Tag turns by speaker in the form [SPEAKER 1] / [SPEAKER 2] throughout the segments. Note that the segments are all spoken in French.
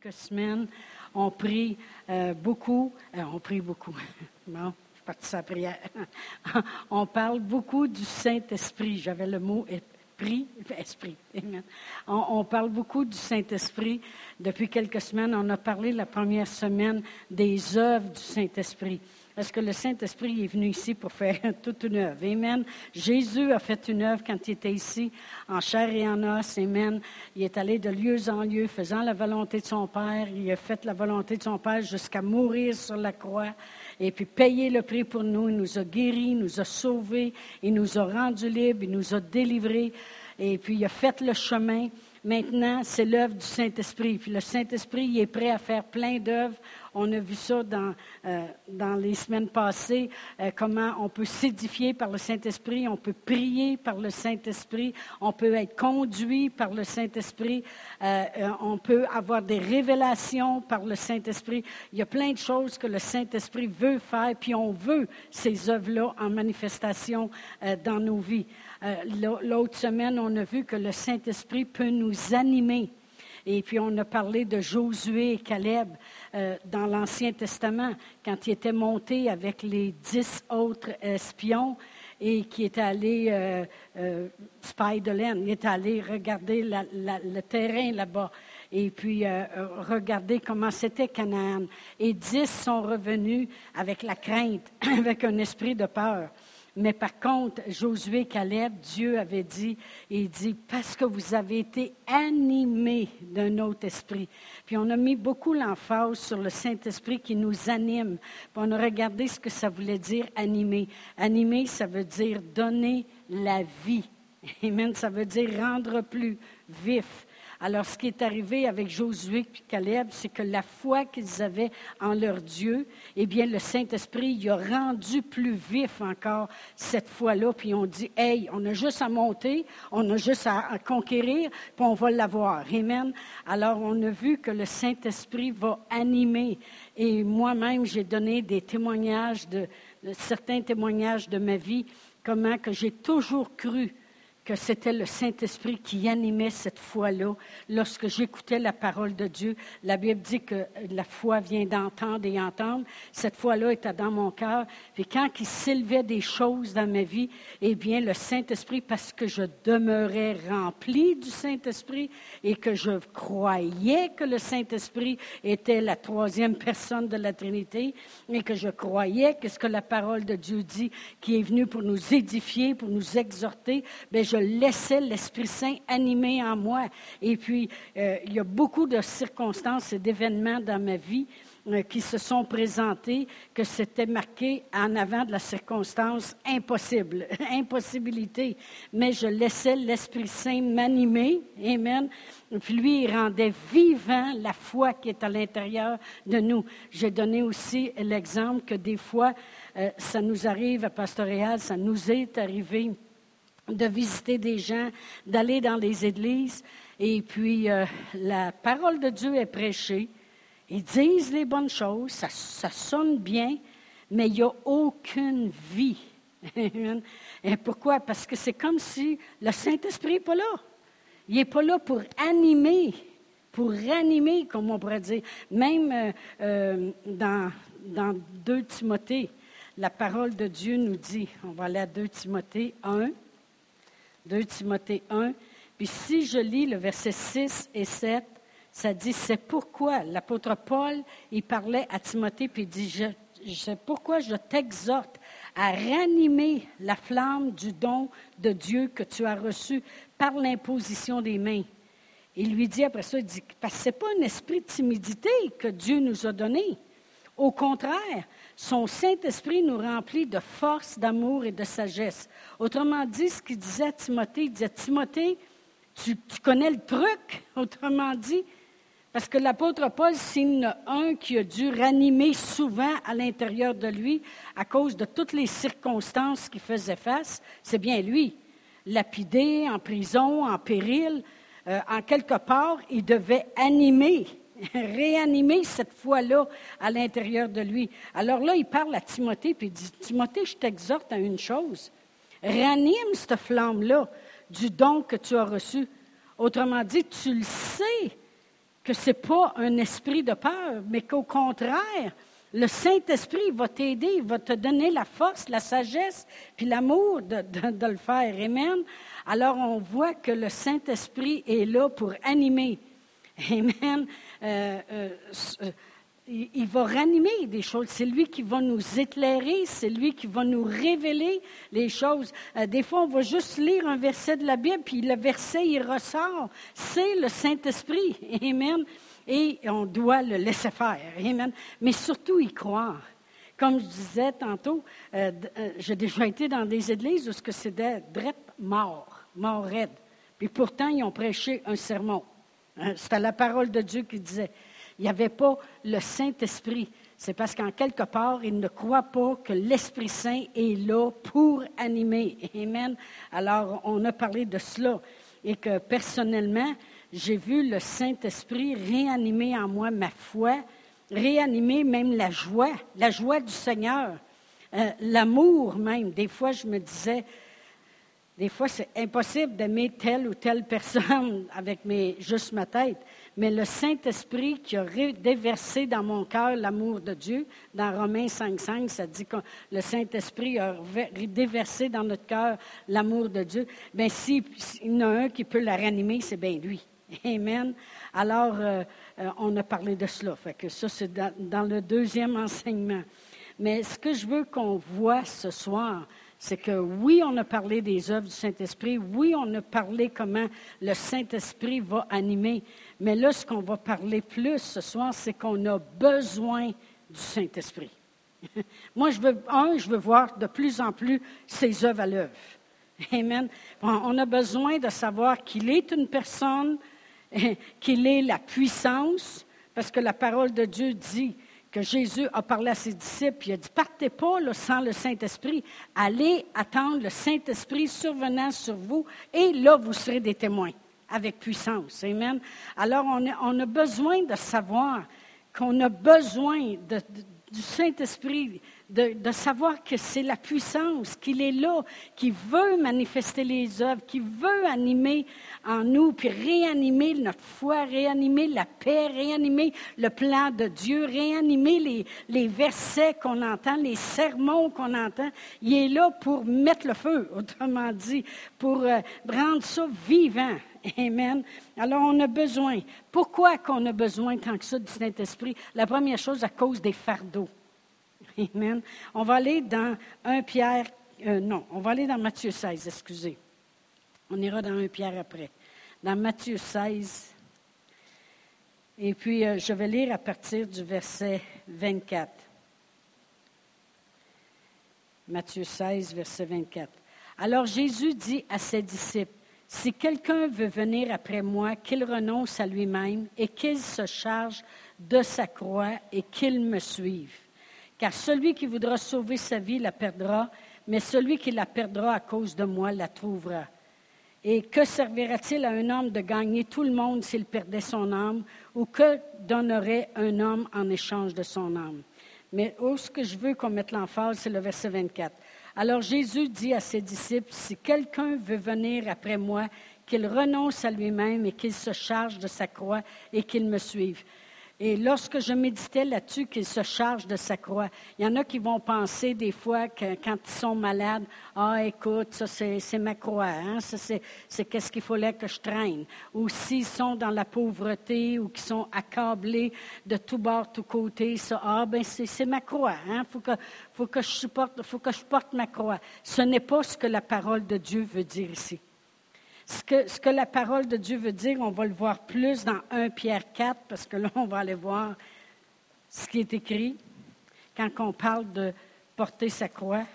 [SPEAKER 1] quelques semaines, on prie euh, beaucoup. Euh, on prie beaucoup. bon, je à la prière. on parle beaucoup du Saint-Esprit. J'avais le mot esprit. esprit. On, on, parle beaucoup du Saint-Esprit. Depuis quelques semaines, on a parlé la première semaine des œuvres du Saint-Esprit. Parce que le Saint-Esprit est venu ici pour faire toute une œuvre. Amen. Jésus a fait une œuvre quand il était ici, en chair et en os. Amen. Il est allé de lieu en lieu, faisant la volonté de son Père. Il a fait la volonté de son Père jusqu'à mourir sur la croix et puis payé le prix pour nous. Il nous a guéris, il nous a sauvés, il nous a rendus libres, il nous a délivrés. Et puis il a fait le chemin. Maintenant, c'est l'œuvre du Saint-Esprit. Puis le Saint-Esprit, il est prêt à faire plein d'œuvres. On a vu ça dans, euh, dans les semaines passées, euh, comment on peut s'édifier par le Saint-Esprit, on peut prier par le Saint-Esprit, on peut être conduit par le Saint-Esprit, euh, on peut avoir des révélations par le Saint-Esprit. Il y a plein de choses que le Saint-Esprit veut faire, puis on veut ces œuvres-là en manifestation dans nos vies. L'autre semaine, on a vu que le Saint-Esprit peut nous animer. Et puis on a parlé de Josué et Caleb euh, dans l'Ancien Testament, quand il était monté avec les dix autres espions et qui était allé euh, euh, spy de il est allé regarder le terrain là-bas et puis regarder comment c'était Canaan. Et dix sont revenus avec la crainte, avec un esprit de peur. Mais par contre, Josué Caleb, Dieu avait dit, il dit, parce que vous avez été animés d'un autre esprit. Puis on a mis beaucoup l'emphase sur le Saint-Esprit qui nous anime. Puis on a regardé ce que ça voulait dire animer. Animer, ça veut dire donner la vie. Amen. Ça veut dire rendre plus vif. Alors, ce qui est arrivé avec Josué et Caleb, c'est que la foi qu'ils avaient en leur Dieu, eh bien, le Saint-Esprit y a rendu plus vif encore cette foi-là. Puis on dit, hey, on a juste à monter, on a juste à, conquérir, puis on va l'avoir. Amen. Alors, on a vu que le Saint-Esprit va animer. Et moi-même, j'ai donné des témoignages de, de certains témoignages de ma vie, comment que j'ai toujours cru que c'était le Saint-Esprit qui animait cette foi-là. Lorsque j'écoutais la parole de Dieu, la Bible dit que la foi vient d'entendre et entendre. Cette foi-là était dans mon cœur. Puis quand il s'élevait des choses dans ma vie, eh bien, le Saint-Esprit, parce que je demeurais rempli du Saint-Esprit et que je croyais que le Saint-Esprit était la troisième personne de la Trinité et que je croyais que ce que la parole de Dieu dit, qui est venu pour nous édifier, pour nous exhorter, bien, je laissais l'Esprit Saint animer en moi. Et puis, euh, il y a beaucoup de circonstances et d'événements dans ma vie euh, qui se sont présentés que c'était marqué en avant de la circonstance impossible, impossibilité. Mais je laissais l'Esprit Saint m'animer. Amen. Puis lui, il rendait vivant la foi qui est à l'intérieur de nous. J'ai donné aussi l'exemple que des fois, euh, ça nous arrive à Pastoréal, ça nous est arrivé de visiter des gens, d'aller dans les églises. Et puis, euh, la parole de Dieu est prêchée. Ils disent les bonnes choses, ça, sonne bien, mais il n'y a aucune vie. Pourquoi? Parce que c'est comme si le Saint-Esprit n'est pas là. Il n'est pas là pour animer, pour ranimer, comme on pourrait dire. Même euh, euh, dans, dans 2 Timothée, la parole de Dieu nous dit, on va aller à 2 Timothée 1, 2 Timothée 1. Puis si je lis le verset 6 et 7, ça dit, c'est pourquoi l'apôtre Paul, il parlait à Timothée, puis il dit, c'est pourquoi je t'exhorte à ranimer la flamme du don de Dieu que tu as reçu par l'imposition des mains. Il lui dit après ça, il dit, parce que ce n'est pas un esprit de timidité que Dieu nous a donné. Au contraire, son Saint-Esprit nous remplit de force, d'amour et de sagesse. Autrement dit, ce qu'il disait à Timothée, il disait, Timothée, tu, connais le truc, autrement dit, parce que l'apôtre Paul, a un qui a dû ranimer souvent à l'intérieur de lui à cause de toutes les circonstances qui faisaient face, c'est bien lui. Lapidé, en prison, en péril, euh, en quelque part, il devait animer réanimer cette foi-là à l'intérieur de lui. Alors là, il parle à Timothée, puis il dit, Timothée, je t'exhorte à une chose. Ranime cette flamme-là du don que tu as reçu. Autrement dit, tu le sais que ce n'est pas un esprit de peur, mais qu'au contraire, le Saint-Esprit va t'aider, il va te donner la force, la sagesse, puis l'amour de, le faire. Amen. Alors on voit que le Saint-Esprit est là pour animer. Amen. Euh, euh, euh, il, va ranimer des choses. C'est lui qui va nous éclairer, c'est lui qui va nous révéler les choses. des fois, on va juste lire un verset de la Bible, puis le verset, il ressort. C'est le Saint-Esprit. Amen et on doit le laisser faire. Amen. Mais surtout y croire. Comme je disais tantôt, j'ai déjà été dans des églises où c'était drep mort, mort raide. Puis pourtant, ils ont prêché un sermon. Hein, c'était la parole de Dieu qui disait. Il n'y avait pas le Saint-Esprit. C'est parce qu'en quelque part, ils ne croient pas que l'Esprit Saint est là pour animer. Amen. Alors, on a parlé de cela. Et que personnellement, j'ai vu le Saint-Esprit réanimer en moi ma foi, réanimer même la joie, la joie du Seigneur, euh, l'amour même. Des fois, je me disais, des fois, c'est impossible d'aimer telle ou telle personne avec mes, juste ma tête. Mais le Saint-Esprit qui a déversé dans mon cœur l'amour de Dieu, dans Romains 5.5, ça dit que le Saint-Esprit a déversé dans notre cœur l'amour de Dieu. Bien, s'il y en a un qui peut la réanimer, c'est bien lui. Amen. Alors, euh, euh, on a parlé de cela. Que ça, c'est dans, le deuxième enseignement. Mais ce que je veux qu'on voit ce soir, c'est que oui, on a parlé des œuvres du Saint-Esprit, oui, on a parlé comment le Saint-Esprit va animer, mais là, ce qu'on va parler plus ce soir, c'est qu'on a besoin du Saint-Esprit. Moi, je veux, un, je veux voir de plus en plus ses œuvres à l'œuvre. Amen. On a besoin de savoir qu'il est une personne, qu'il est la puissance, parce que la parole de Dieu dit Jésus a parlé à ses disciples, il a dit, partez pas sans le Saint-Esprit, allez attendre le Saint-Esprit survenant sur vous, et là, vous serez des témoins avec puissance. Amen. Alors, on a, besoin de savoir qu'on a besoin du Saint-Esprit de, savoir que c'est la puissance, qu'il est là, qui veut manifester les œuvres, qui veut animer en nous, puis réanimer notre foi, réanimer la paix, réanimer le plan de Dieu, réanimer les, versets qu'on entend, les sermons qu'on entend. Il est là pour mettre le feu, autrement dit, pour euh, rendre ça vivant. Amen. Alors, on a besoin. Pourquoi qu'on a besoin tant que ça du Saint-Esprit? La première chose, à cause des fardeaux. Amen. On va aller dans 1 Pierre, euh, non, on va aller dans Matthieu 16, excusez. On ira dans 1 Pierre après. Dans Matthieu 16, et puis euh, je vais lire à partir du verset 24. Matthieu 16, verset 24. Alors Jésus dit à ses disciples, Si quelqu'un veut venir après moi, qu'il renonce à lui-même et qu'il se charge de sa croix et qu'il me suive. Car celui qui voudra sauver sa vie la perdra, mais celui qui la perdra à cause de moi la trouvera. Et que servira-t-il à un homme de gagner tout le monde s'il perdait son âme, ou que donnerait un homme en échange de son âme? Mais où ce que je veux qu'on mette l'emphase, c'est le verset 24. Alors Jésus dit à ses disciples, si quelqu'un veut venir après moi, qu'il renonce à lui-même et qu'il se charge de sa croix et qu'il me suive. Et lorsque je méditais là-dessus, qu'il se charge de sa croix, il y en a qui vont penser des fois que quand ils sont malades, ah écoute, ça c'est ma croix, hein? c'est qu'est-ce qu'il fallait que je traîne. Ou s'ils sont dans la pauvreté ou qui sont accablés de tout bord, tout côté, ça, ah ben c'est ma croix, hein? faut que faut que je porte ma croix. Ce n'est pas ce que la parole de Dieu veut dire ici. Ce que, la parole de Dieu veut dire, on va le voir plus dans 1 Pierre 4, parce que là, on va aller voir ce qui est écrit quand on parle de porter sa croix.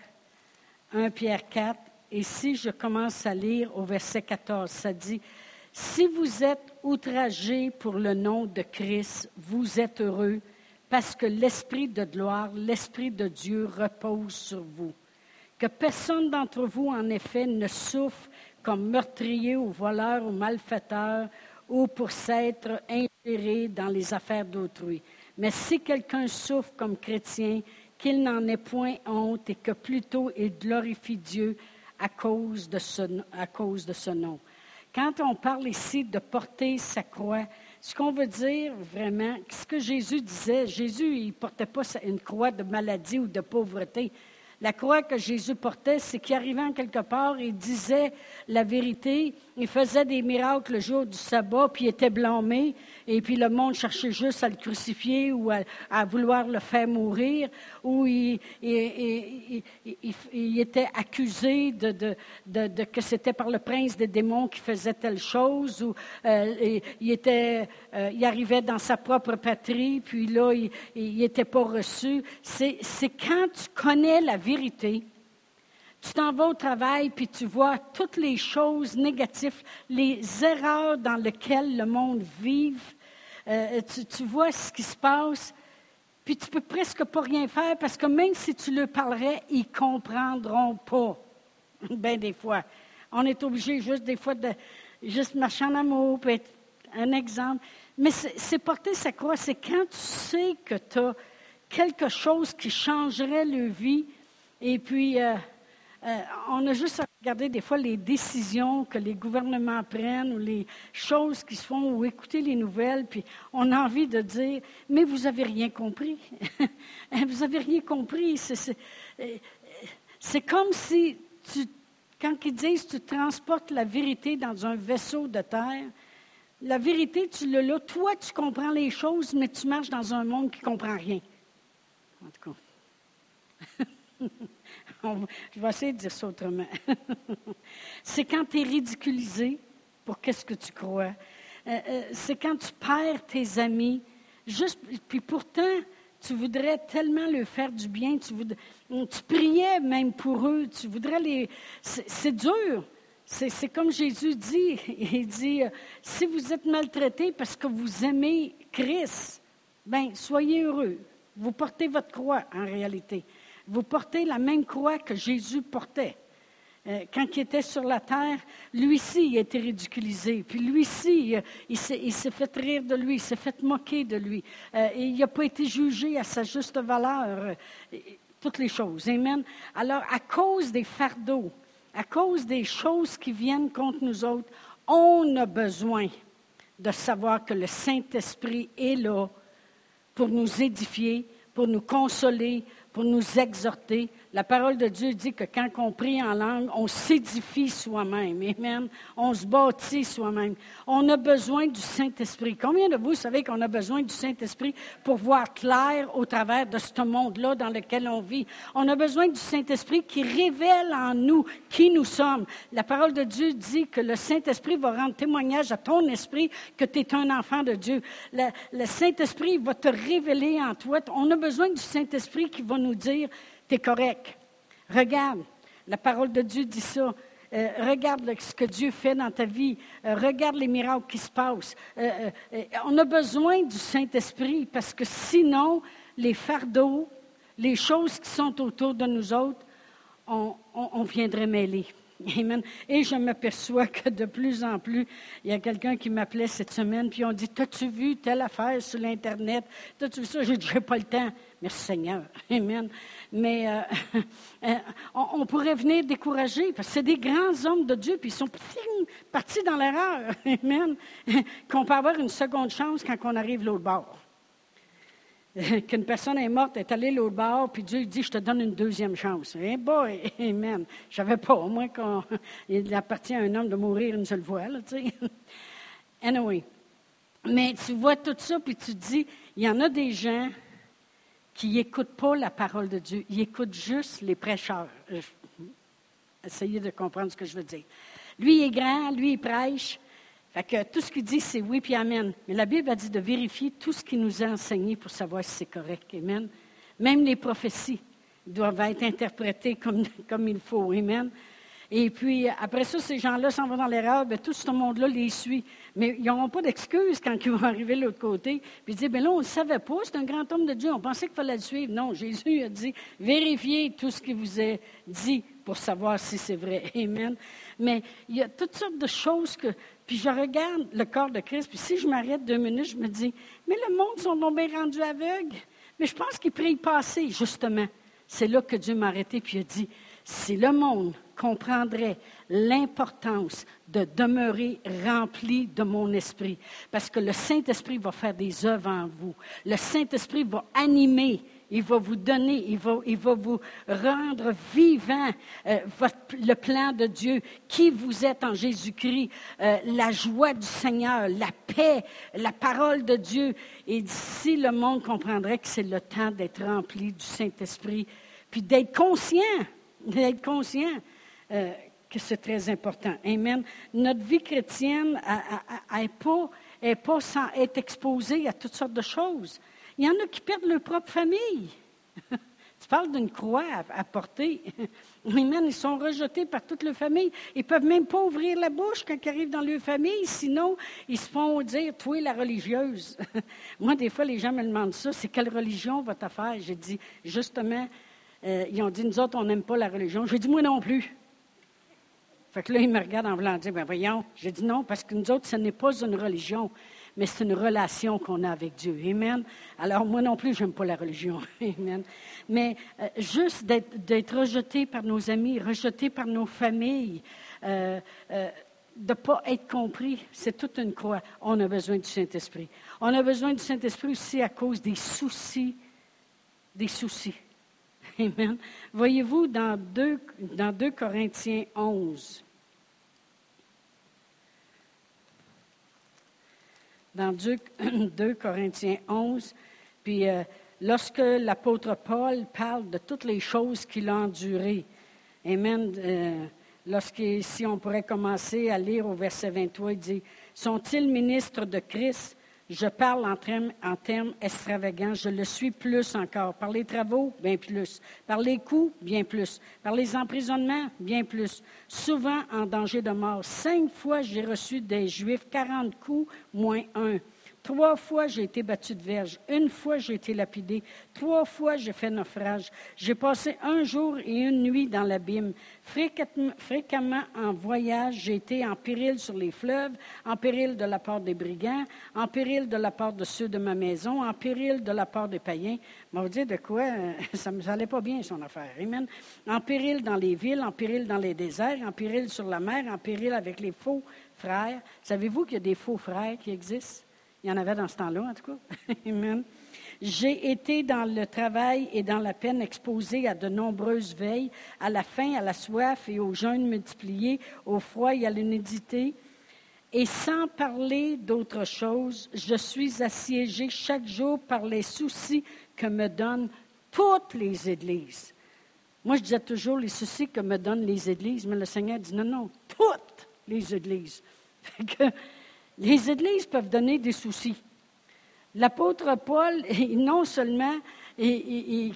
[SPEAKER 1] 1 Pierre 4. Et si je commence à lire au verset 14, ça dit, Si vous êtes outragés pour le nom de Christ, vous êtes heureux, parce que l'Esprit de gloire, l'Esprit de Dieu repose sur vous. Que personne d'entre vous, en effet, ne souffre comme meurtrier ou voleur ou malfaiteur ou pour s'être ingéré dans les affaires d'autrui. Mais si quelqu'un souffre comme chrétien, qu'il n'en ait point honte et que plutôt il glorifie Dieu à cause de ce, à cause de ce nom. Quand on parle ici de porter sa croix, ce qu'on veut dire vraiment, ce que Jésus disait, Jésus, il ne portait pas une croix de maladie ou de pauvreté. La croix que Jésus portait, c'est qu'il arrivait en quelque part, il disait la vérité, il faisait des miracles le jour du sabbat, puis il était blâmé, et puis le monde cherchait juste à le crucifier ou à, vouloir le faire mourir, ou il, était accusé de, que c'était par le prince des démons qui faisait telle chose, ou euh, il, était, euh, il arrivait dans sa propre patrie, puis là, il n'était pas reçu. C'est quand tu connais la vérité, tu t'en vas au travail, puis tu vois toutes les choses négatives, les erreurs dans lesquelles le monde vit. Euh, tu, vois ce qui se passe, puis tu peux presque pas rien faire parce que même si tu leur parlerais, ils comprendront pas. Bien des fois. On est obligé juste des fois de juste marcher en amour, peut être un exemple. Mais c'est porter sa croix, c'est quand tu sais que tu as quelque chose qui changerait leur vie, et puis, euh, euh, on a juste à regarder des fois les décisions que les gouvernements prennent ou les choses qui se font ou écouter les nouvelles, puis on a envie de dire, mais vous n'avez rien compris. vous n'avez rien compris. Euh, c'est comme si, quand ils disent tu transportes la vérité dans un vaisseau de terre, la vérité, tu l'as là. Toi, tu comprends les choses, mais tu marches dans un monde qui ne comprend rien. En tout cas. Je vais essayer de dire ça autrement. c'est quand tu es ridiculisé pour qu'est-ce que tu crois. Euh, euh, c'est quand tu perds tes amis. Puis pourtant, tu voudrais tellement leur faire du bien. Tu, priais même pour eux. Tu voudrais les. C'est dur. C'est comme Jésus dit. Il dit euh, si vous êtes maltraité parce que vous aimez Christ, ben soyez heureux. Vous portez votre croix en réalité. Vous portez la même croix que Jésus portait. Euh, quand il était sur la terre, lui-ci il a été ridiculisé. Puis lui-ci, il, s'est fait rire de lui, il s'est fait moquer de lui. Euh, et il n'a pas été jugé à sa juste valeur. Euh, toutes les choses. Amen. Alors, à cause des fardeaux, à cause des choses qui viennent contre nous autres, on a besoin de savoir que le Saint-Esprit est là pour nous édifier, pour nous consoler, pour nous exhorter. La parole de Dieu dit que quand on prie en langue, on s'édifie soi-même. Amen. On se bâtit soi-même. On a besoin du Saint-Esprit. Combien de vous savez qu'on a besoin du Saint-Esprit pour voir clair au travers de ce monde-là dans lequel on vit? On a besoin du Saint-Esprit qui révèle en nous qui nous sommes. La parole de Dieu dit que le Saint-Esprit va rendre témoignage à ton esprit que tu es un enfant de Dieu. Le, le Saint-Esprit va te révéler en toi. On a besoin du Saint-Esprit qui va nous dire, tu es correct. Regarde, la parole de Dieu dit ça. Euh, regarde ce que Dieu fait dans ta vie. Euh, regarde les miracles qui se passent. Euh, on a besoin du Saint-Esprit parce que sinon, les fardeaux, les choses qui sont autour de nous autres, on viendrait mêler. Amen. Et je m'aperçois que de plus en plus, il y a quelqu'un qui m'appelait cette semaine, puis on dit T'as-tu vu telle affaire sur l'Internet? T'as-tu vu ça J'ai dit J'ai pas le temps. Merci Seigneur. Amen. Mais euh, euh, on, pourrait venir décourager, parce que c'est des grands hommes de Dieu, puis ils sont partis dans l'erreur. Amen. Qu'on peut avoir une seconde chance quand on arrive l'autre bord. qu'une personne est morte, est allée l'autre bord, puis Dieu dit, je te donne une deuxième chance. Eh boy, amen. Je savais pas, au moins qu'il appartient à un homme de mourir une seule fois, là, tu sais. Anyway. Mais tu vois tout ça, puis tu te dis, il y en a des gens qui n'écoutent pas la parole de Dieu. Ils écoutent juste les prêcheurs. Essayez de comprendre ce que je veux dire. Lui, il est grand, lui, il prêche, fait que tout ce qu'il dit, c'est oui puis amen. Mais la Bible a dit de vérifier tout ce qu'il nous a enseigné pour savoir si c'est correct. Amen. Même les prophéties doivent être interprétées comme, comme il faut. Amen. Et puis, après ça, ces gens-là s'en vont dans l'erreur, bien, tout ce monde-là les suit. Mais ils n'auront pas d'excuses quand ils vont arriver de l'autre côté. Puis ils disent, bien là, on ne savait pas, c'est un grand homme de Dieu, on pensait qu'il fallait le suivre. Non, Jésus a dit, vérifiez tout ce qui vous est dit pour savoir si c'est vrai. Amen. Mais il y a toutes sortes de choses que puis je regarde le corps de Christ, puis si je m'arrête deux minutes, je me dis, mais le monde sont tombés rendus aveugles. Mais je pense qu'il prie passer, justement. C'est là que Dieu m'a arrêté, puis il a dit, c'est le monde comprendrait l'importance de demeurer rempli de mon esprit, parce que le Saint-Esprit va faire des œuvres en vous. Le Saint-Esprit va animer il va vous donner, il va, vous rendre vivant euh, le plan de Dieu, qui vous êtes en Jésus-Christ, euh, la joie du Seigneur, la paix, la parole de Dieu. Et d'ici, le monde comprendrait que c'est le temps d'être rempli du Saint-Esprit, puis d'être conscient, d'être conscient. Euh, que c'est très important. Amen. Notre vie chrétienne n'est pas, est pas sans être exposée à toutes sortes de choses. Il y en a qui perdent leur propre famille. tu parles d'une croix à, porter. Amen. Ils sont rejetés par toute leur famille. Ils ne peuvent même pas ouvrir la bouche quand ils arrivent dans leur famille, sinon ils se font dire Toi, la religieuse. Moi, des fois, les gens me demandent ça c'est quelle religion votre affaire J'ai dit Justement, euh, ils ont dit Nous autres, on n'aime pas la religion. J'ai dit Moi non plus. Fait que là, ils me regardent en voulant dire Ben voyons. J'ai dit Non, parce que nous autres, ce n'est pas une religion mais c'est une relation qu'on a avec Dieu. Amen. Alors, moi non plus, je n'aime pas la religion. Amen. Mais euh, juste d'être rejeté par nos amis, rejeté par nos familles, euh, euh, de ne pas être compris, c'est toute une croix. On a besoin du Saint-Esprit. On a besoin du Saint-Esprit aussi à cause des soucis, des soucis. Amen. Voyez-vous, dans dans 2 Corinthiens 11, dans 2, Corinthiens 11. Puis euh, lorsque l'apôtre Paul parle de toutes les choses qu'il a endurées, Amen. Euh, lorsque, si on pourrait commencer à lire au verset 23, il dit Sont-ils ministres de Christ je parle en termes, extravagants. Je le suis plus encore. Par les travaux, bien plus. Par les coups, bien plus. Par les emprisonnements, bien plus. Souvent en danger de mort. Cinq fois, j'ai reçu des Juifs 40 coups, moins un. Trois fois, j'ai été battu de verge. Une fois, j'ai été lapidé. Trois fois, j'ai fait naufrage. J'ai passé un jour et une nuit dans l'abîme. Fréquemment en voyage, j'ai été en péril sur les fleuves, en péril de la part des brigands, en péril de la part de ceux de ma maison, en péril de la part des païens. Va dire de quoi ça ne allait pas bien, son affaire. Amen. En péril dans les villes, en péril dans les déserts, en péril sur la mer, en péril avec les faux frères. Savez-vous qu'il y a des faux frères qui existent? Il y en avait dans ce temps-là, en tout cas. J'ai été dans le travail et dans la peine exposé à de nombreuses veilles, à la faim, à la soif et aux jeûnes multipliés, au froid et à l'humidité. Et sans parler d'autre chose, je suis assiégé chaque jour par les soucis que me donnent toutes les églises. Moi, je disais toujours les soucis que me donnent les églises, mais le Seigneur dit non, non, toutes les églises. les églises peuvent donner des soucis. L'apôtre Paul, non seulement il,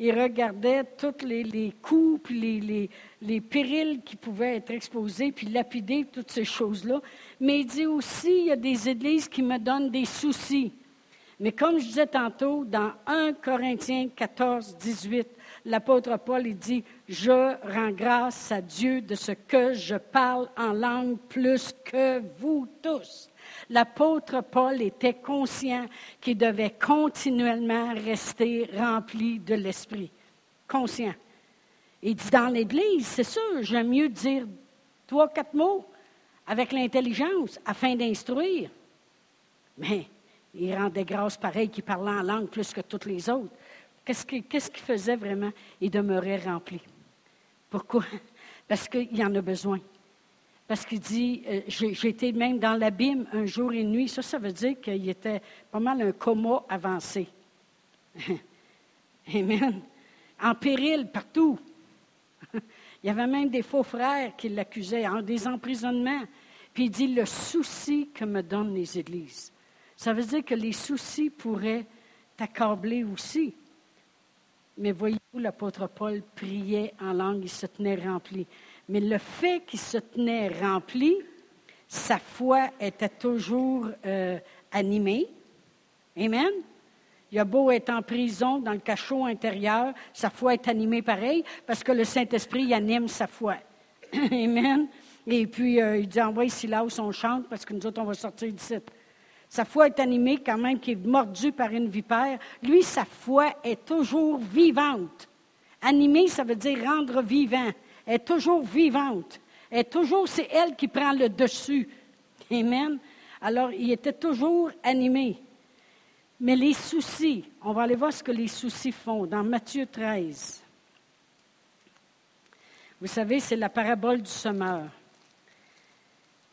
[SPEAKER 1] regardait tous les, coups, les, périls qui pouvaient être exposés, puis lapider toutes ces choses-là, mais il dit aussi, il y a des églises qui me donnent des soucis. Mais comme je disais tantôt, dans 1 Corinthiens 14, 18, l'apôtre Paul il dit, je rends grâce à Dieu de ce que je parle en langue plus que vous tous. L'apôtre Paul était conscient qu'il devait continuellement rester rempli de l'Esprit. Conscient. Il dit dans l'Église, c'est sûr, j'aime mieux dire trois, quatre mots avec l'intelligence afin d'instruire. Mais il rendait grâce pareil qu'il parlait en langue plus que toutes les autres. Qu'est-ce qu'il faisait vraiment? Il demeurait rempli. Pourquoi? Parce qu'il en a besoin. Parce qu'il dit, euh, été même dans l'abîme un jour et une nuit. Ça, ça veut dire qu'il était pas mal un coma avancé. Amen. En péril partout. Il y avait même des faux frères qui l'accusaient, en des emprisonnements. Puis il dit, le souci que me donnent les églises. Ça veut dire que les soucis pourraient t'accabler aussi. Mais voyez-vous, l'apôtre Paul priait en langue, il se tenait rempli. Mais le fait qu'il se tenait rempli, sa foi était toujours euh, animée. Amen. Il a beau en prison, dans le cachot intérieur, sa foi est animée pareil, parce que le Saint-Esprit anime sa foi. Amen. Et puis, euh, il dit, envoie ici là où on chante, parce que nous autres, on va sortir d'ici. Sa foi est animée quand même, qui est mordu par une vipère. Lui, sa foi est toujours vivante. Animée, ça veut dire rendre vivant, Elle est toujours vivante. Elle est toujours, c'est elle qui prend le dessus. Amen. Alors, il était toujours animé. Mais les soucis, on va aller voir ce que les soucis font dans Matthieu 13. Vous savez, c'est la parabole du semeur.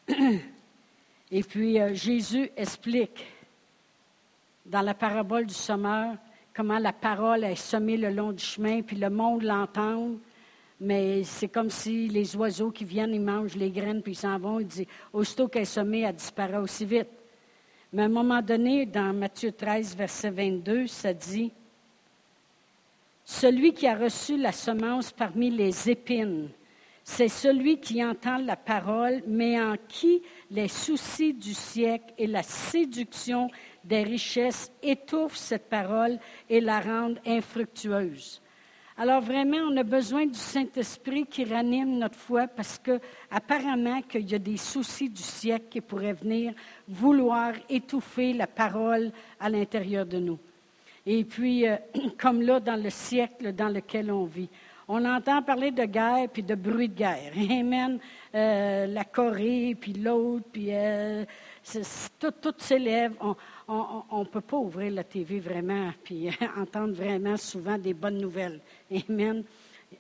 [SPEAKER 1] Et puis euh, Jésus explique dans la parabole du semeur comment la parole est semée le long du chemin, puis le monde l'entend, mais c'est comme si les oiseaux qui viennent, ils mangent les graines, puis ils s'en vont, ils disent, aussitôt qu'elle est semée, elle disparaît aussi vite. Mais à un moment donné, dans Matthieu 13, verset 22, ça dit, Celui qui a reçu la semence parmi les épines, c'est celui qui entend la parole, mais en qui les soucis du siècle et la séduction des richesses étouffent cette parole et la rendent infructueuse. Alors vraiment, on a besoin du Saint-Esprit qui ranime notre foi parce que apparemment qu'il y a des soucis du siècle qui pourraient venir vouloir étouffer la parole à l'intérieur de nous. Et puis, euh, comme là, dans le siècle dans lequel on vit, on entend parler de guerre puis de bruit de guerre. Amen. Euh, la Corée, puis l'autre, puis euh, tout, tout s'élève. On ne peut pas ouvrir la TV vraiment, puis entendre vraiment souvent des bonnes nouvelles. Amen.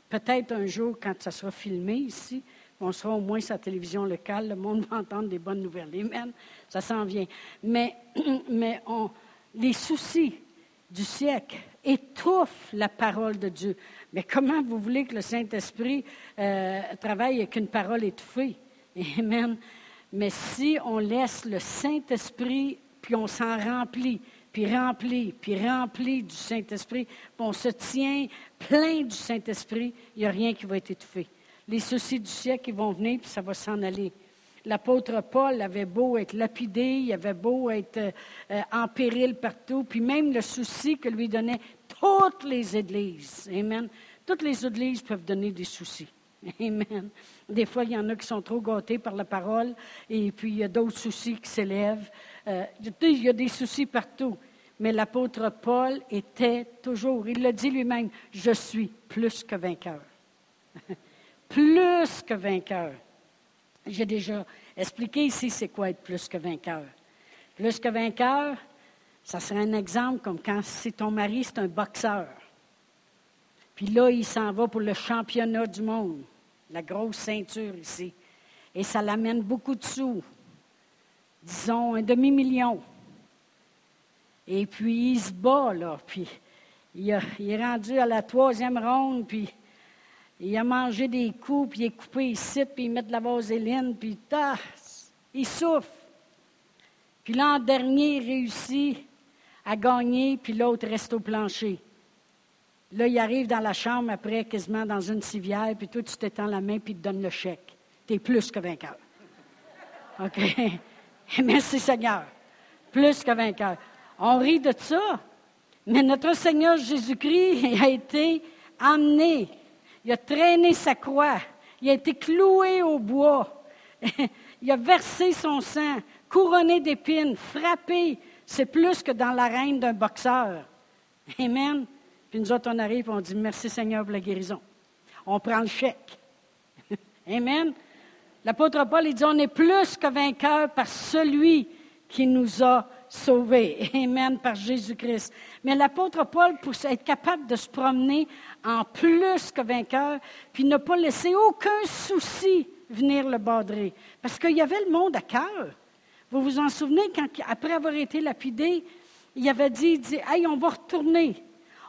[SPEAKER 1] Peut-être un jour, quand ça sera filmé ici, on sera au moins la télévision locale, le monde va entendre des bonnes nouvelles. Amen. Ça s'en vient. Mais, mais on, les soucis du siècle étouffent la parole de Dieu. Mais comment vous voulez que le Saint-Esprit euh, travaille avec une parole étouffée? Amen. Mais si on laisse le Saint-Esprit, puis on s'en remplit, puis remplit, puis remplit du Saint-Esprit, puis on se tient plein du Saint-Esprit, il n'y a rien qui va être étouffé. Les soucis du siècle, ils vont venir, puis ça va s'en aller. L'apôtre Paul avait beau être lapidé, il avait beau être euh, en péril partout, puis même le souci que lui donnait toutes les églises. Amen. Toutes les églises peuvent donner des soucis. Amen. Des fois, il y en a qui sont trop gâtés par la parole, et puis il y a d'autres soucis qui s'élèvent. Euh, il y a des soucis partout. Mais l'apôtre Paul était toujours, il l'a dit lui-même, je suis plus que vainqueur. plus que vainqueur. J'ai déjà expliqué ici c'est quoi être plus que vainqueur. Plus que vainqueur, ça serait un exemple comme quand si ton mari, c'est un boxeur. Puis là, il s'en va pour le championnat du monde, la grosse ceinture ici. Et ça l'amène beaucoup de sous, disons un demi-million. Et puis il se bat, là, puis il, est rendu à la troisième ronde, puis il a mangé des coups, puis il est coupé ici, puis il met de la vaseline, puis il souffre. Puis l'an dernier, il réussit à gagner, puis l'autre reste au plancher. Là, il arrive dans la chambre après, quasiment dans une civière, puis toi, tu t'étends la main, puis il te donne le chèque. Tu es plus que vainqueur. OK? Merci Seigneur. Plus que vainqueur. On rit de ça, mais notre Seigneur Jésus-Christ a été emmené. Il a traîné sa croix. Il a été cloué au bois. il a versé son sang, couronné d'épines, frappé, c'est plus que dans l'arène d'un boxeur. Amen. Puis nous autres, on arrive et on dit merci Seigneur pour la guérison. On prend le chèque. Amen. L'apôtre Paul, il dit on est plus que vainqueur par celui qui nous a sauvés. Amen, par Jésus-Christ. Mais l'apôtre Paul, pour être capable de se promener en plus que vainqueur, puis ne pas laisser aucun souci venir le badrer, parce qu'il y avait le monde à cœur. Vous vous en souvenez, quand, après avoir été lapidé, il avait dit, il dit, hey, on va retourner.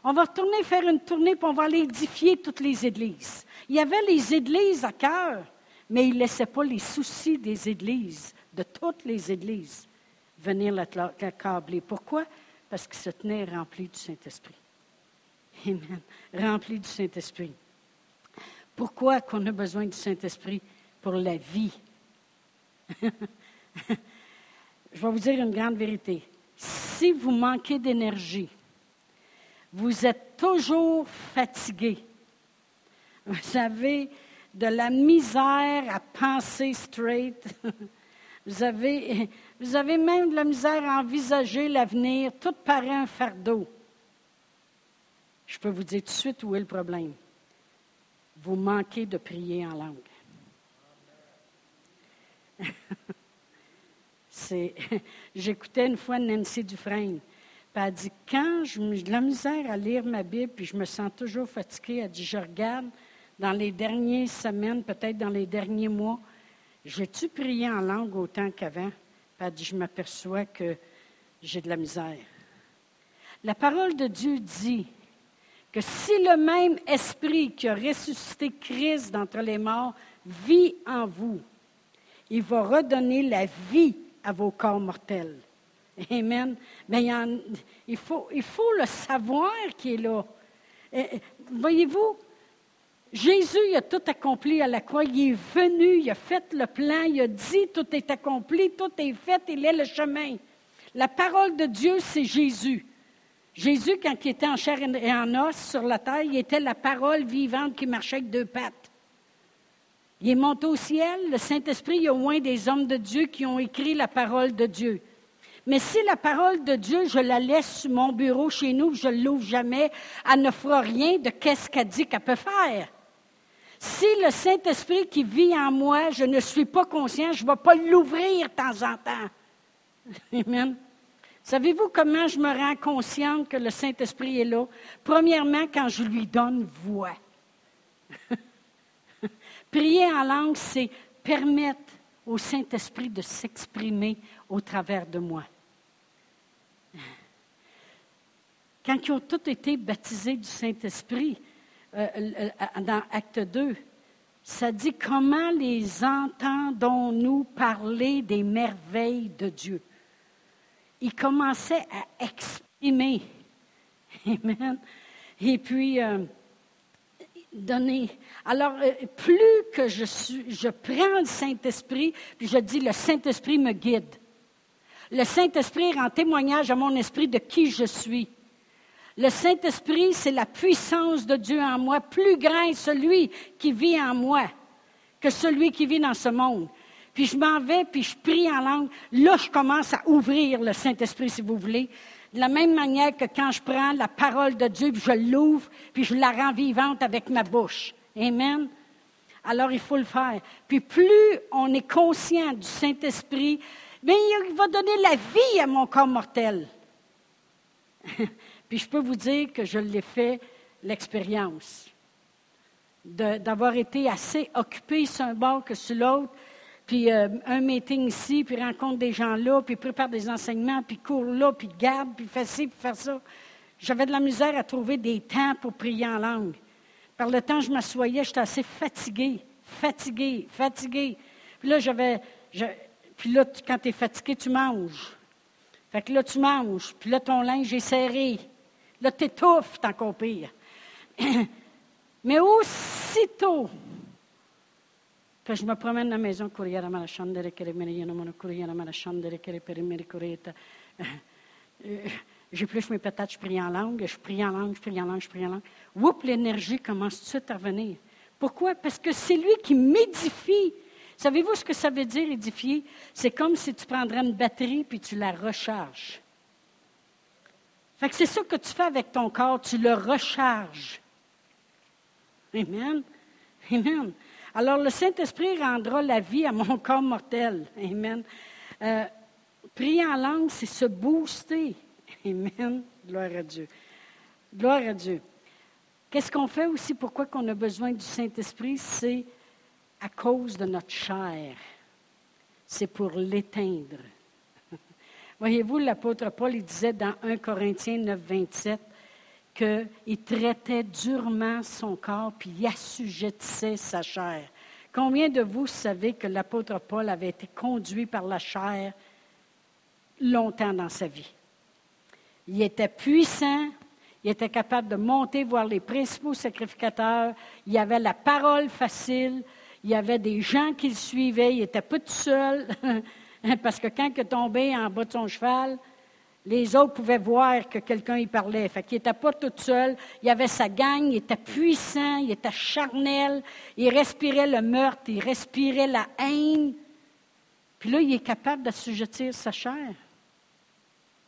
[SPEAKER 1] On va retourner faire une tournée, puis on va aller édifier toutes les églises. Il y avait les églises à cœur, mais il ne laissait pas les soucis des églises, de toutes les églises, venir l'accabler. Pourquoi? Parce qu'il se tenait rempli du Saint-Esprit. Amen. Rempli du Saint-Esprit. Pourquoi qu'on a besoin du Saint-Esprit? Pour la vie? je vais vous dire une grande vérité. Si vous manquez d'énergie, vous êtes toujours fatigué. Vous avez de la misère à penser straight. Vous avez, vous avez même de la misère à envisager l'avenir. Tout paraît un fardeau. Je peux vous dire tout de suite où est le problème. vous manquez de prier en langue. J'écoutais une fois Nancy Dufresne. Puis elle dit Quand j'ai de la misère à lire ma Bible, puis je me sens toujours fatiguée, elle dit Je regarde dans les dernières semaines, peut-être dans les derniers mois, j'ai-tu prié en langue autant qu'avant? Puis elle dit Je m'aperçois que j'ai de la misère. La parole de Dieu dit que si le même esprit qui a ressuscité Christ d'entre les morts vit en vous, il va redonner la vie à vos corps mortels. Amen. Mais il, faut, il faut le savoir qui est là. Voyez-vous, Jésus a tout accompli à la croix. Il est venu, il a fait le plan, il a dit tout est accompli, tout est fait, il est le chemin. La parole de Dieu, c'est Jésus. Jésus, quand il était en chair et en os sur la terre, il était la parole vivante qui marchait avec deux pattes. Il est monté au ciel, le Saint-Esprit, il y a au moins des hommes de Dieu qui ont écrit la parole de Dieu. Mais si la parole de Dieu, je la laisse sur mon bureau chez nous, je ne l'ouvre jamais, elle ne fera rien de qu'est-ce qu'elle dit qu'elle peut faire. Si le Saint-Esprit qui vit en moi, je ne suis pas conscient, je ne vais pas l'ouvrir de temps en temps. Amen. Savez-vous comment je me rends consciente que le Saint-Esprit est là? Premièrement, quand je lui donne voix. Prier en langue, c'est permettre au Saint-Esprit de s'exprimer au travers de moi. Quand ils ont tous été baptisés du Saint-Esprit, euh, euh, dans Acte 2, ça dit comment les entendons-nous parler des merveilles de Dieu? Il commençait à exprimer. Amen. Et puis, euh, donner. Alors, euh, plus que je, suis, je prends le Saint-Esprit, puis je dis, le Saint-Esprit me guide. Le Saint-Esprit rend témoignage à mon esprit de qui je suis. Le Saint-Esprit, c'est la puissance de Dieu en moi. Plus grand est celui qui vit en moi que celui qui vit dans ce monde puis je m'en vais, puis je prie en langue. Là, je commence à ouvrir le Saint-Esprit, si vous voulez. De la même manière que quand je prends la parole de Dieu, je l'ouvre, puis je la rends vivante avec ma bouche. Amen. Alors, il faut le faire. Puis plus on est conscient du Saint-Esprit, bien, il va donner la vie à mon corps mortel. puis je peux vous dire que je l'ai fait l'expérience d'avoir été assez occupé sur un bord que sur l'autre, puis euh, un meeting ici, puis rencontre des gens là, puis prépare des enseignements, puis court là, puis garde, puis fait ci, puis faire ça. J'avais de la misère à trouver des temps pour prier en langue. Par le temps, je m'assoyais, j'étais assez fatiguée, fatiguée, fatiguée. Puis là, j'avais. puis là, quand tu es fatigué, tu manges. Fait que là, tu manges. Puis là, ton linge est serré. Là, tu étouffes, t'en encore pire. Mais aussitôt je me promène à la maison, j'épluche mes patates, je prie en langue, je prie en langue, je prie en langue, je prie en langue. Oups, l'énergie commence tout de suite à revenir. Pourquoi? Parce que c'est lui qui m'édifie. Savez-vous ce que ça veut dire, édifier? C'est comme si tu prendrais une batterie puis tu la recharges. Fait que c'est ça que tu fais avec ton corps, tu le recharges. Amen. Amen. Alors le Saint-Esprit rendra la vie à mon corps mortel. Amen. Euh, prier en langue, c'est se booster. Amen. Gloire à Dieu. Gloire à Dieu. Qu'est-ce qu'on fait aussi? Pourquoi qu'on a besoin du Saint-Esprit? C'est à cause de notre chair. C'est pour l'éteindre. Voyez-vous, l'apôtre Paul, il disait dans 1 Corinthiens 9, 27, qu'il traitait durement son corps, puis il assujettissait sa chair. Combien de vous savez que l'apôtre Paul avait été conduit par la chair longtemps dans sa vie? Il était puissant, il était capable de monter voir les principaux sacrificateurs, il avait la parole facile, il y avait des gens qui le suivaient, il n'était pas tout seul, parce que quand il est en bas de son cheval, les autres pouvaient voir que quelqu'un y parlait. Fait qu'il n'était pas tout seul. Il avait sa gang, il était puissant, il était charnel, il respirait le meurtre, il respirait la haine. Puis là, il est capable d'assujettir sa chair.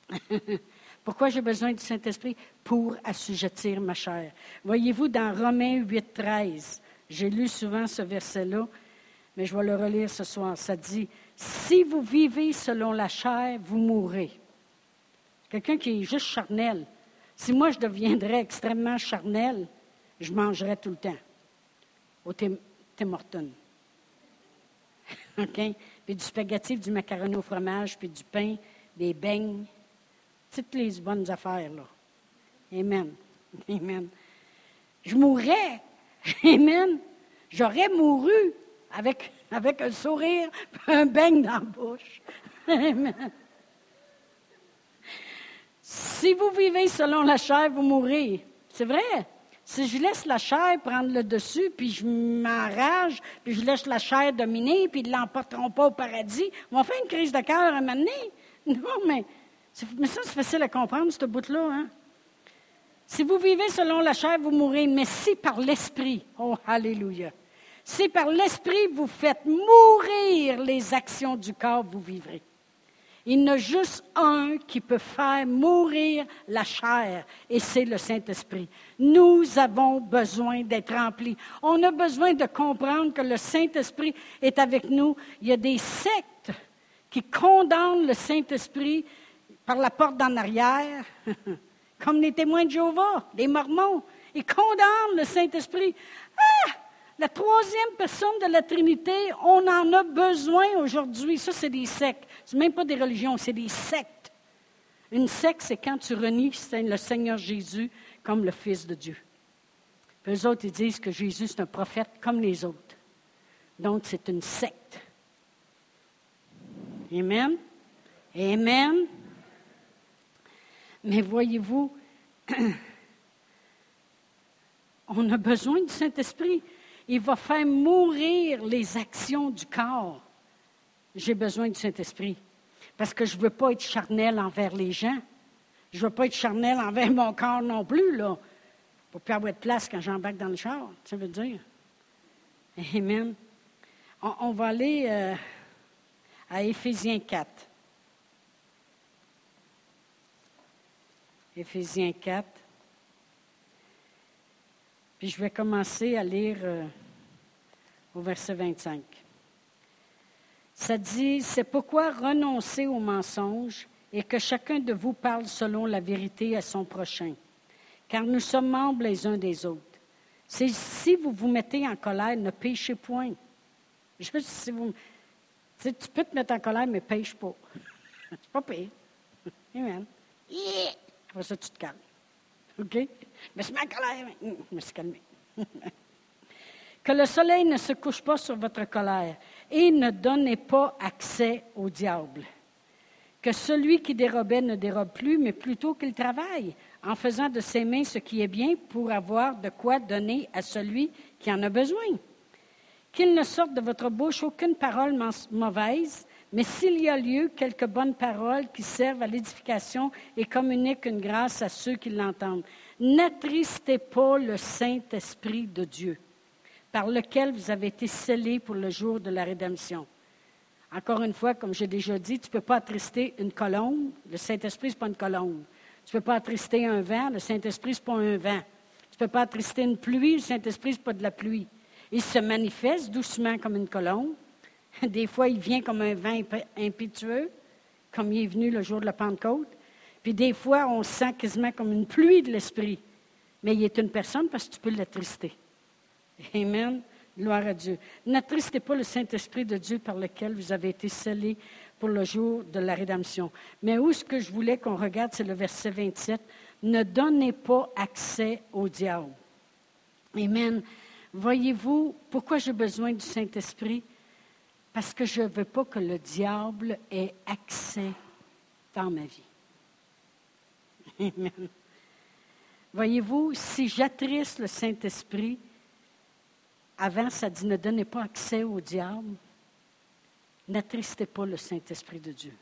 [SPEAKER 1] Pourquoi j'ai besoin du Saint-Esprit? Pour assujettir ma chair. Voyez-vous, dans Romains 8, 13, J'ai lu souvent ce verset-là, mais je vais le relire ce soir. Ça dit, Si vous vivez selon la chair, vous mourrez. Quelqu'un qui est juste charnel. Si moi je deviendrais extrêmement charnel, je mangerais tout le temps au Tim, Hortons. OK? Puis du spaghetti, du macaroni au fromage, puis du pain, des beignes. Toutes les bonnes affaires, là. Amen. Amen. Je mourrais. Amen. J'aurais mouru avec, avec un sourire, un beigne dans la bouche. Amen. Si vous vivez selon la chair, vous mourrez. C'est vrai? Si je laisse la chair prendre le dessus, puis je m'enrage, puis je laisse la chair dominer, puis ils ne l'emporteront pas au paradis, on fait une crise de cœur à un moment donné. Non, mais, mais ça, c'est facile à comprendre, ce bout-là. Hein? Si vous vivez selon la chair, vous mourrez, mais si par l'Esprit, oh, Alléluia, si par l'Esprit vous faites mourir les actions du corps, vous vivrez. Il n'y a juste un qui peut faire mourir la chair, et c'est le Saint-Esprit. Nous avons besoin d'être remplis. On a besoin de comprendre que le Saint-Esprit est avec nous. Il y a des sectes qui condamnent le Saint-Esprit par la porte d'en arrière, comme les témoins de Jéhovah, les Mormons. Ils condamnent le Saint-Esprit. Ah! La troisième personne de la Trinité, on en a besoin aujourd'hui. Ça, c'est des sectes. Ce n'est même pas des religions, c'est des sectes. Une secte, c'est quand tu renies le Seigneur Jésus comme le Fils de Dieu. Puis eux autres, ils disent que Jésus, c'est un prophète comme les autres. Donc, c'est une secte. Amen. Amen. Mais voyez-vous, on a besoin du Saint-Esprit il va faire mourir les actions du corps. J'ai besoin du Saint-Esprit. Parce que je ne veux pas être charnel envers les gens. Je ne veux pas être charnel envers mon corps non plus, là. Pour plus avoir de place quand j'embarque dans le char, ça veut dire? Amen. On, va aller euh, à Éphésiens 4. Éphésiens 4. Puis je vais commencer à lire euh, au verset 25. Ça dit, c'est pourquoi renoncer au mensonge et que chacun de vous parle selon la vérité à son prochain, car nous sommes membres les uns des autres. Si vous vous mettez en colère, ne péchez point. Juste si vous, tu peux te mettre en colère, mais pêche pas. C'est pas pire. Amen. Après ça, tu te calmes. OK? Mais colère. Je me suis calmé. que le soleil ne se couche pas sur votre colère et ne donnez pas accès au diable. Que celui qui dérobait ne dérobe plus, mais plutôt qu'il travaille en faisant de ses mains ce qui est bien pour avoir de quoi donner à celui qui en a besoin. Qu'il ne sorte de votre bouche aucune parole mauvaise, mais s'il y a lieu, quelques bonnes paroles qui servent à l'édification et communiquent une grâce à ceux qui l'entendent. N'attristez pas le Saint-Esprit de Dieu, par lequel vous avez été scellés pour le jour de la rédemption. Encore une fois, comme j'ai déjà dit, tu ne peux pas attrister une colombe. Le Saint-Esprit, n'est pas une colombe. Tu ne peux pas attrister un vent. Le Saint-Esprit, n'est pas un vent. Tu ne peux pas attrister une pluie. Le Saint-Esprit, ce n'est pas de la pluie. Il se manifeste doucement comme une colombe. Des fois, il vient comme un vent impétueux, comme il est venu le jour de la Pentecôte. Puis des fois, on sent quasiment comme une pluie de l'Esprit. Mais il est une personne parce que tu peux l'attrister. Amen. Gloire à Dieu. N'attristez pas le Saint-Esprit de Dieu par lequel vous avez été scellés pour le jour de la rédemption. Mais où ce que je voulais qu'on regarde, c'est le verset 27. Ne donnez pas accès au diable. Amen. Voyez-vous pourquoi j'ai besoin du Saint-Esprit? parce que je ne veux pas que le diable ait accès dans ma vie. Voyez-vous, si j'attriste le Saint-Esprit, avant ça dit ne donnez pas accès au diable, n'attristez pas le Saint-Esprit de Dieu.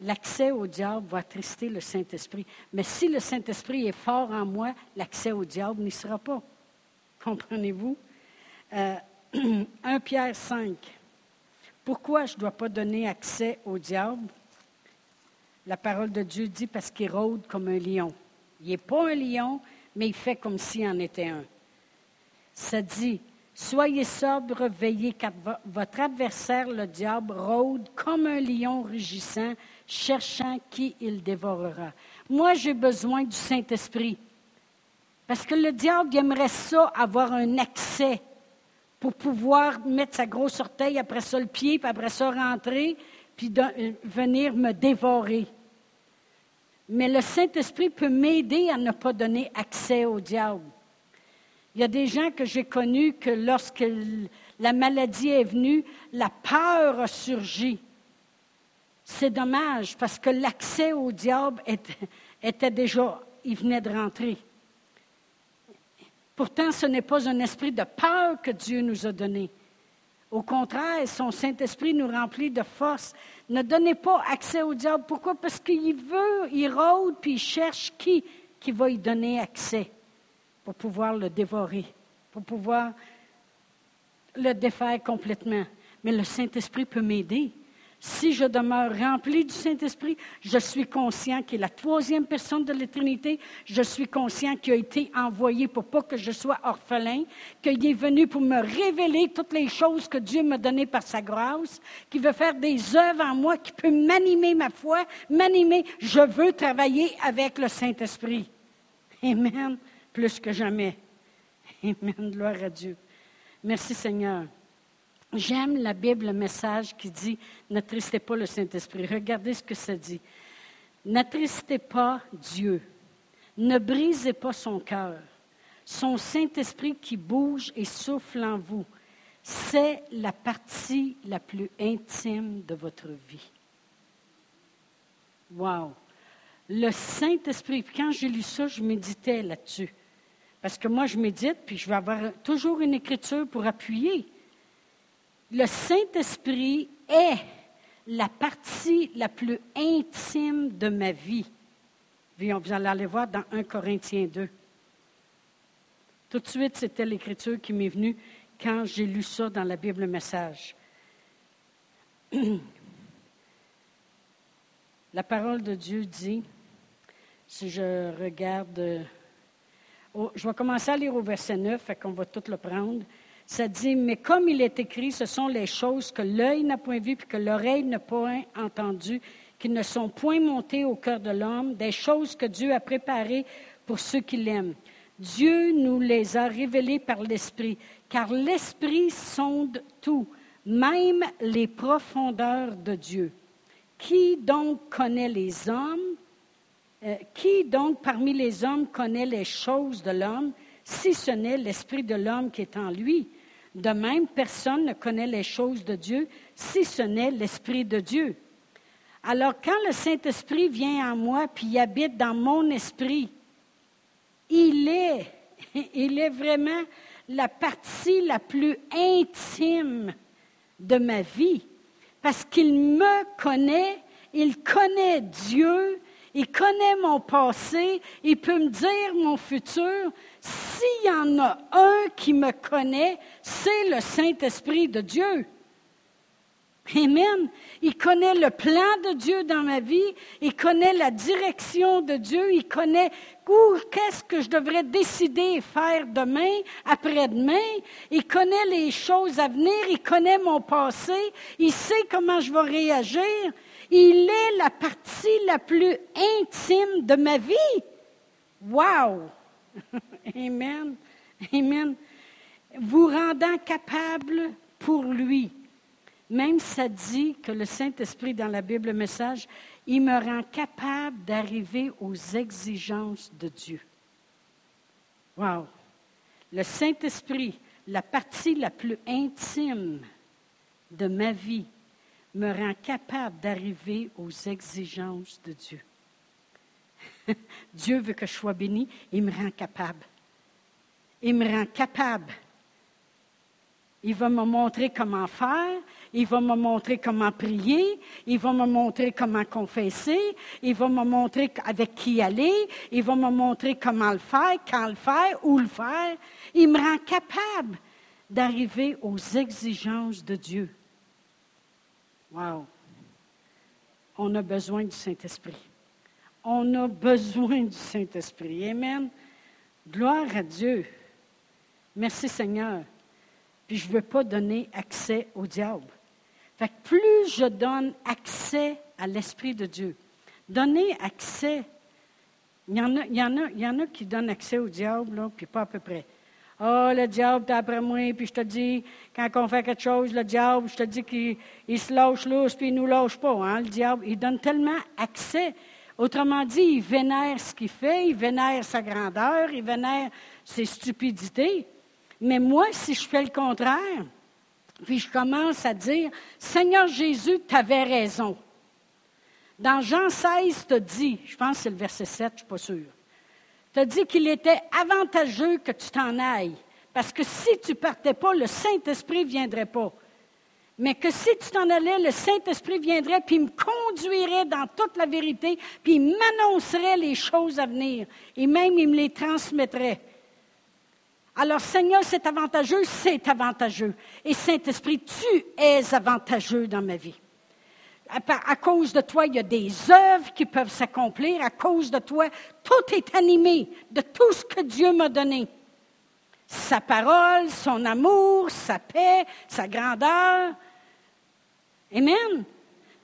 [SPEAKER 1] L'accès au diable va attrister le Saint-Esprit. Mais si le Saint-Esprit est fort en moi, l'accès au diable n'y sera pas. Comprenez-vous? 1 euh, Pierre 5. Pourquoi je ne dois pas donner accès au diable? La parole de Dieu dit parce qu'il rôde comme un lion. Il n'est pas un lion, mais il fait comme s'il en était un. Ça dit, Soyez sobre, veillez, car votre adversaire, le diable, rôde comme un lion rugissant, cherchant qui il dévorera. Moi, j'ai besoin du Saint-Esprit. Parce que le diable aimerait ça, avoir un accès pour pouvoir mettre sa grosse orteil, après ça le pied, puis après ça rentrer, puis euh, venir me dévorer. Mais le Saint-Esprit peut m'aider à ne pas donner accès au diable. Il y a des gens que j'ai connus que lorsque la maladie est venue, la peur a surgi. C'est dommage parce que l'accès au diable était, déjà, il venait de rentrer. Pourtant, ce n'est pas un esprit de peur que Dieu nous a donné. Au contraire, son Saint-Esprit nous remplit de force. Ne donnez pas accès au diable. Pourquoi? Parce qu'il veut, il rôde, puis il cherche qui qui va y donner accès pour pouvoir le dévorer, pour pouvoir le défaire complètement. Mais le Saint-Esprit peut m'aider. Si je demeure rempli du Saint-Esprit, je suis conscient qu'il est la troisième personne de l'éternité. Je suis conscient qu'il a été envoyé pour pas que je sois orphelin, qu'il est venu pour me révéler toutes les choses que Dieu m'a données par sa grâce, qu'il veut faire des œuvres en moi, qui peut m'animer ma foi, m'animer. Je veux travailler avec le Saint-Esprit. Amen. Plus que jamais. Amen. Gloire à Dieu. Merci Seigneur. J'aime la Bible, le message qui dit N'attristez pas le Saint-Esprit. Regardez ce que ça dit. N'attristez pas Dieu. Ne brisez pas son cœur. Son Saint-Esprit qui bouge et souffle en vous, c'est la partie la plus intime de votre vie. Wow! Le Saint-Esprit, quand j'ai lu ça, je méditais là-dessus. Parce que moi, je médite, puis je vais avoir toujours une écriture pour appuyer le Saint-Esprit est la partie la plus intime de ma vie. Vous allez aller voir dans 1 Corinthiens 2. Tout de suite, c'était l'écriture qui m'est venue quand j'ai lu ça dans la Bible Message. La parole de Dieu dit, si je regarde, je vais commencer à lire au verset 9, fait qu'on va tout le prendre. Ça dit, mais comme il est écrit, ce sont les choses que l'œil n'a point vues, puis que l'oreille n'a point entendues, qui ne sont point montées au cœur de l'homme, des choses que Dieu a préparées pour ceux qui l'aiment. Dieu nous les a révélées par l'Esprit, car l'Esprit sonde tout, même les profondeurs de Dieu. Qui donc connaît les hommes? Euh, qui donc parmi les hommes connaît les choses de l'homme, si ce n'est l'Esprit de l'homme qui est en lui? De même, personne ne connaît les choses de Dieu si ce n'est l'Esprit de Dieu. Alors quand le Saint-Esprit vient en moi puis habite dans mon esprit, il est, il est vraiment la partie la plus intime de ma vie parce qu'il me connaît, il connaît Dieu, il connaît mon passé, il peut me dire mon futur. S'il y en a un qui me connaît, c'est le Saint-Esprit de Dieu. Amen. Il connaît le plan de Dieu dans ma vie, il connaît la direction de Dieu, il connaît où, qu'est-ce que je devrais décider et faire demain, après-demain. Il connaît les choses à venir, il connaît mon passé, il sait comment je vais réagir. Il est la partie la plus intime de ma vie. Wow! Amen. Amen. Vous rendant capable pour lui. Même ça dit que le Saint-Esprit dans la Bible message, il me rend capable d'arriver aux exigences de Dieu. Wow! Le Saint-Esprit, la partie la plus intime de ma vie, me rend capable d'arriver aux exigences de Dieu. Dieu veut que je sois béni, il me rend capable. Il me rend capable. Il va me montrer comment faire, il va me montrer comment prier, il va me montrer comment confesser, il va me montrer avec qui aller, il va me montrer comment le faire, quand le faire, où le faire. Il me rend capable d'arriver aux exigences de Dieu. Wow! On a besoin du Saint-Esprit. On a besoin du Saint-Esprit. Amen. Gloire à Dieu. Merci Seigneur. puis je ne veux pas donner accès au diable. Fait que plus je donne accès à l'Esprit de Dieu, donner accès, il y en a, qui donnent accès au diable, puis pas à peu près. Oh, le diable, t'es après moi, puis je te dis, quand on fait quelque chose, le diable, je te dis qu'il se lâche lousse, puis il ne nous lâche pas. Hein, le diable, il donne tellement accès. Autrement dit, il vénère ce qu'il fait, il vénère sa grandeur, il vénère ses stupidités. Mais moi, si je fais le contraire, puis je commence à dire, Seigneur Jésus, tu avais raison. Dans Jean 16, tu dit, je pense que c'est le verset 7, je ne suis pas sûre, tu as dit qu'il était avantageux que tu t'en ailles. Parce que si tu partais pas, le Saint-Esprit ne viendrait pas. Mais que si tu t'en allais, le Saint-Esprit viendrait, puis me conduirait dans toute la vérité, puis il m'annoncerait les choses à venir. Et même, il me les transmettrait. Alors, Seigneur, c'est avantageux, c'est avantageux. Et Saint-Esprit, tu es avantageux dans ma vie. À, cause de toi, il y a des œuvres qui peuvent s'accomplir. À cause de toi, tout est animé de tout ce que Dieu m'a donné. Sa parole, son amour, sa paix, sa grandeur. Amen.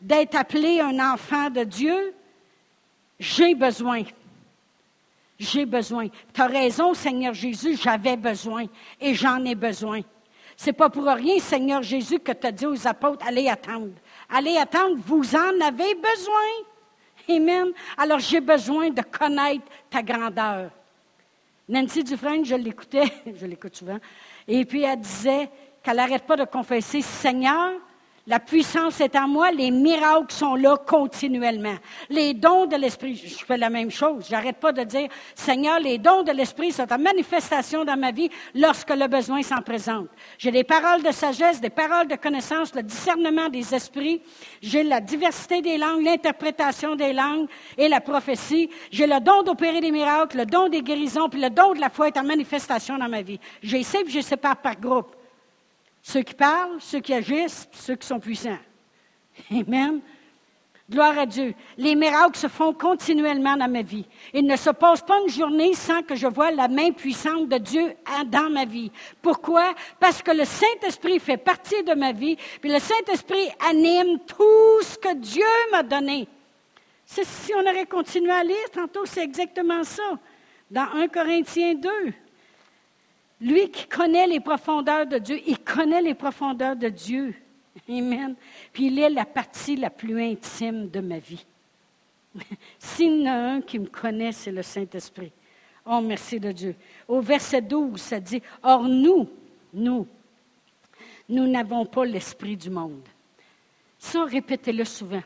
[SPEAKER 1] D'être appelé un enfant de Dieu, j'ai besoin. J'ai besoin. Tu as raison, Seigneur Jésus, j'avais besoin et j'en ai besoin. C'est pas pour rien, Seigneur Jésus, que tu as dit aux apôtres, allez attendre. Allez attendre, vous en avez besoin. Amen. Alors j'ai besoin de connaître ta grandeur. Nancy Dufresne, je l'écoutais, je l'écoute souvent, et puis elle disait qu'elle n'arrête pas de confesser, Seigneur, la puissance est en moi, les miracles sont là continuellement. Les dons de l'Esprit, je fais la même chose. J'arrête pas de dire, Seigneur, les dons de l'Esprit sont en manifestation dans ma vie lorsque le besoin s'en présente. J'ai des paroles de sagesse, des paroles de connaissance, le discernement des esprits. J'ai la diversité des langues, l'interprétation des langues et la prophétie. J'ai le don d'opérer des miracles, le don des guérisons, puis le don de la foi est en manifestation dans ma vie. J'ai sais, je sépare par groupe. Ceux qui parlent, ceux qui agissent, ceux qui sont puissants. Amen. Gloire à Dieu. Les miracles se font continuellement dans ma vie. Il ne se passe pas une journée sans que je vois la main puissante de Dieu dans ma vie. Pourquoi? Parce que le Saint-Esprit fait partie de ma vie, puis le Saint-Esprit anime tout ce que Dieu m'a donné. Si on aurait continué à lire tantôt, c'est exactement ça. Dans 1 Corinthiens 2, lui qui connaît les profondeurs de Dieu, il connaît les profondeurs de Dieu. Amen. Puis il est la partie la plus intime de ma vie. S'il y en a un qui me connaît, c'est le Saint-Esprit. Oh, merci de Dieu. Au verset 12, ça dit, Or nous, nous, nous n'avons pas l'esprit du monde. Ça, répétez-le souvent.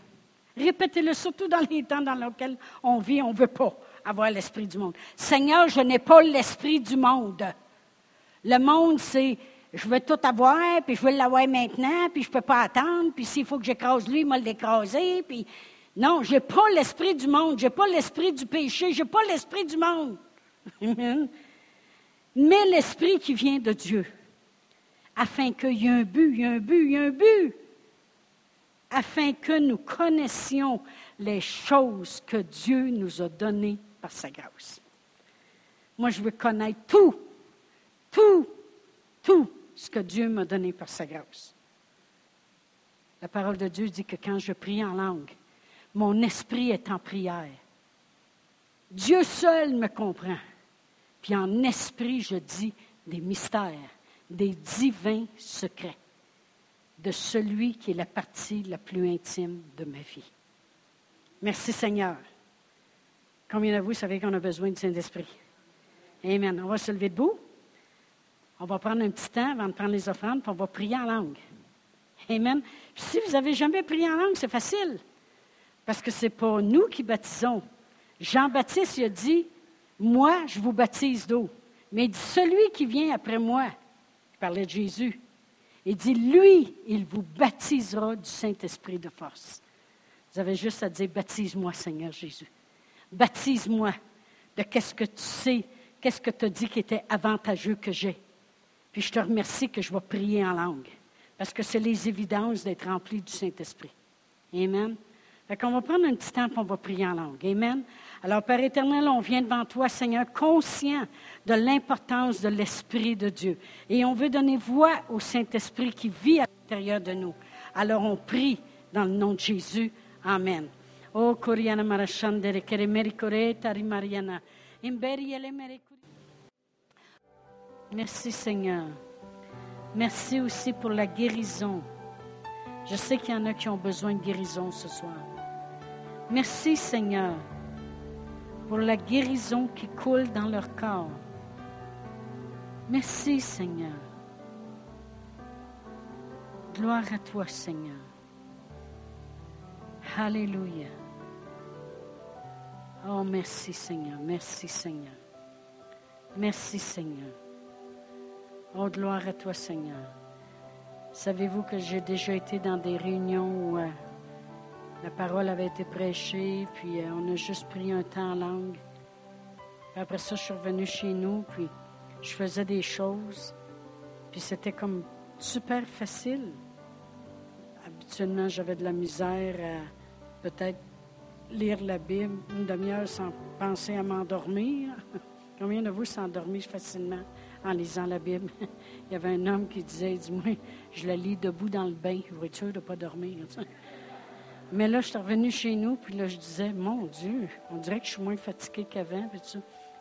[SPEAKER 1] Répétez-le surtout dans les temps dans lesquels on vit, on ne veut pas avoir l'esprit du monde. Seigneur, je n'ai pas l'esprit du monde. Le monde, c'est je veux tout avoir, puis je veux l'avoir maintenant, puis je ne peux pas attendre, puis s'il faut que j'écrase lui, il m'a l'écraser, puis non, je n'ai pas l'esprit du monde, je n'ai pas l'esprit du péché, je n'ai pas l'esprit du monde. Mais l'esprit qui vient de Dieu, afin qu'il y ait un but, il y a un but, il y a un but, afin que nous connaissions les choses que Dieu nous a données par sa grâce. Moi, je veux connaître tout tout, tout ce que Dieu m'a donné par sa grâce. La parole de Dieu dit que quand je prie en langue, mon esprit est en prière. Dieu seul me comprend. Puis en esprit, je dis des mystères, des divins secrets de celui qui est la partie la plus intime de ma vie. Merci Seigneur. Combien de vous savez qu'on a besoin du Saint-Esprit? Amen. On va se lever debout. On va prendre un petit temps avant de prendre les offrandes, puis on va prier en langue. Amen. si vous n'avez jamais prié en langue, c'est facile. Parce que ce n'est pas nous qui baptisons. Jean-Baptiste il a dit Moi, je vous baptise d'eau. Mais il dit Celui qui vient après moi, il parlait de Jésus, il dit Lui, il vous baptisera du Saint-Esprit de force. Vous avez juste à dire Baptise-moi, Seigneur Jésus. Baptise-moi de qu'est-ce que tu sais, qu'est-ce que tu as dit qui était avantageux que j'ai. Puis je te remercie que je vais prier en langue, parce que c'est les évidences d'être rempli du Saint-Esprit. Amen. Fait qu'on va prendre un petit temps et on va prier en langue. Amen. Alors, Père éternel, on vient devant toi, Seigneur, conscient de l'importance de l'Esprit de Dieu. Et on veut donner voix au Saint-Esprit qui vit à l'intérieur de nous. Alors, on prie dans le nom de Jésus. Amen. Oh, Mariana. Merci, Seigneur. Merci aussi pour la guérison. Je sais qu'il y en a qui ont besoin de guérison ce soir. Merci, Seigneur pour la guérison qui coule dans leur corps. Merci Seigneur. Gloire à toi Seigneur. Alléluia. Oh, merci Seigneur, merci Seigneur. Merci Seigneur. Oh, gloire à toi Seigneur. Savez-vous que j'ai déjà été dans des réunions où... Euh, la parole avait été prêchée, puis euh, on a juste pris un temps en langue. après ça, je suis revenue chez nous, puis je faisais des choses, puis c'était comme super facile. Habituellement, j'avais de la misère à peut-être lire la Bible une demi-heure sans penser à m'endormir. Combien de vous s'endormissent facilement? En lisant la Bible? Il y avait un homme qui disait, dis-moi, je la lis debout dans le bain, vous êtes sûr de ne pas dormir? Mais là, je suis revenue chez nous, puis là, je disais, mon Dieu, on dirait que je suis moins fatiguée qu'avant.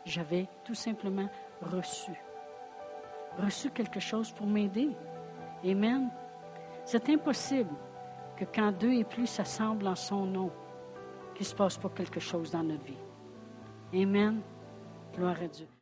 [SPEAKER 1] J'avais tout simplement reçu. Reçu quelque chose pour m'aider. Amen. C'est impossible que quand deux et plus s'assemblent en son nom, qu'il ne se passe pas quelque chose dans notre vie. Amen. Gloire à Dieu.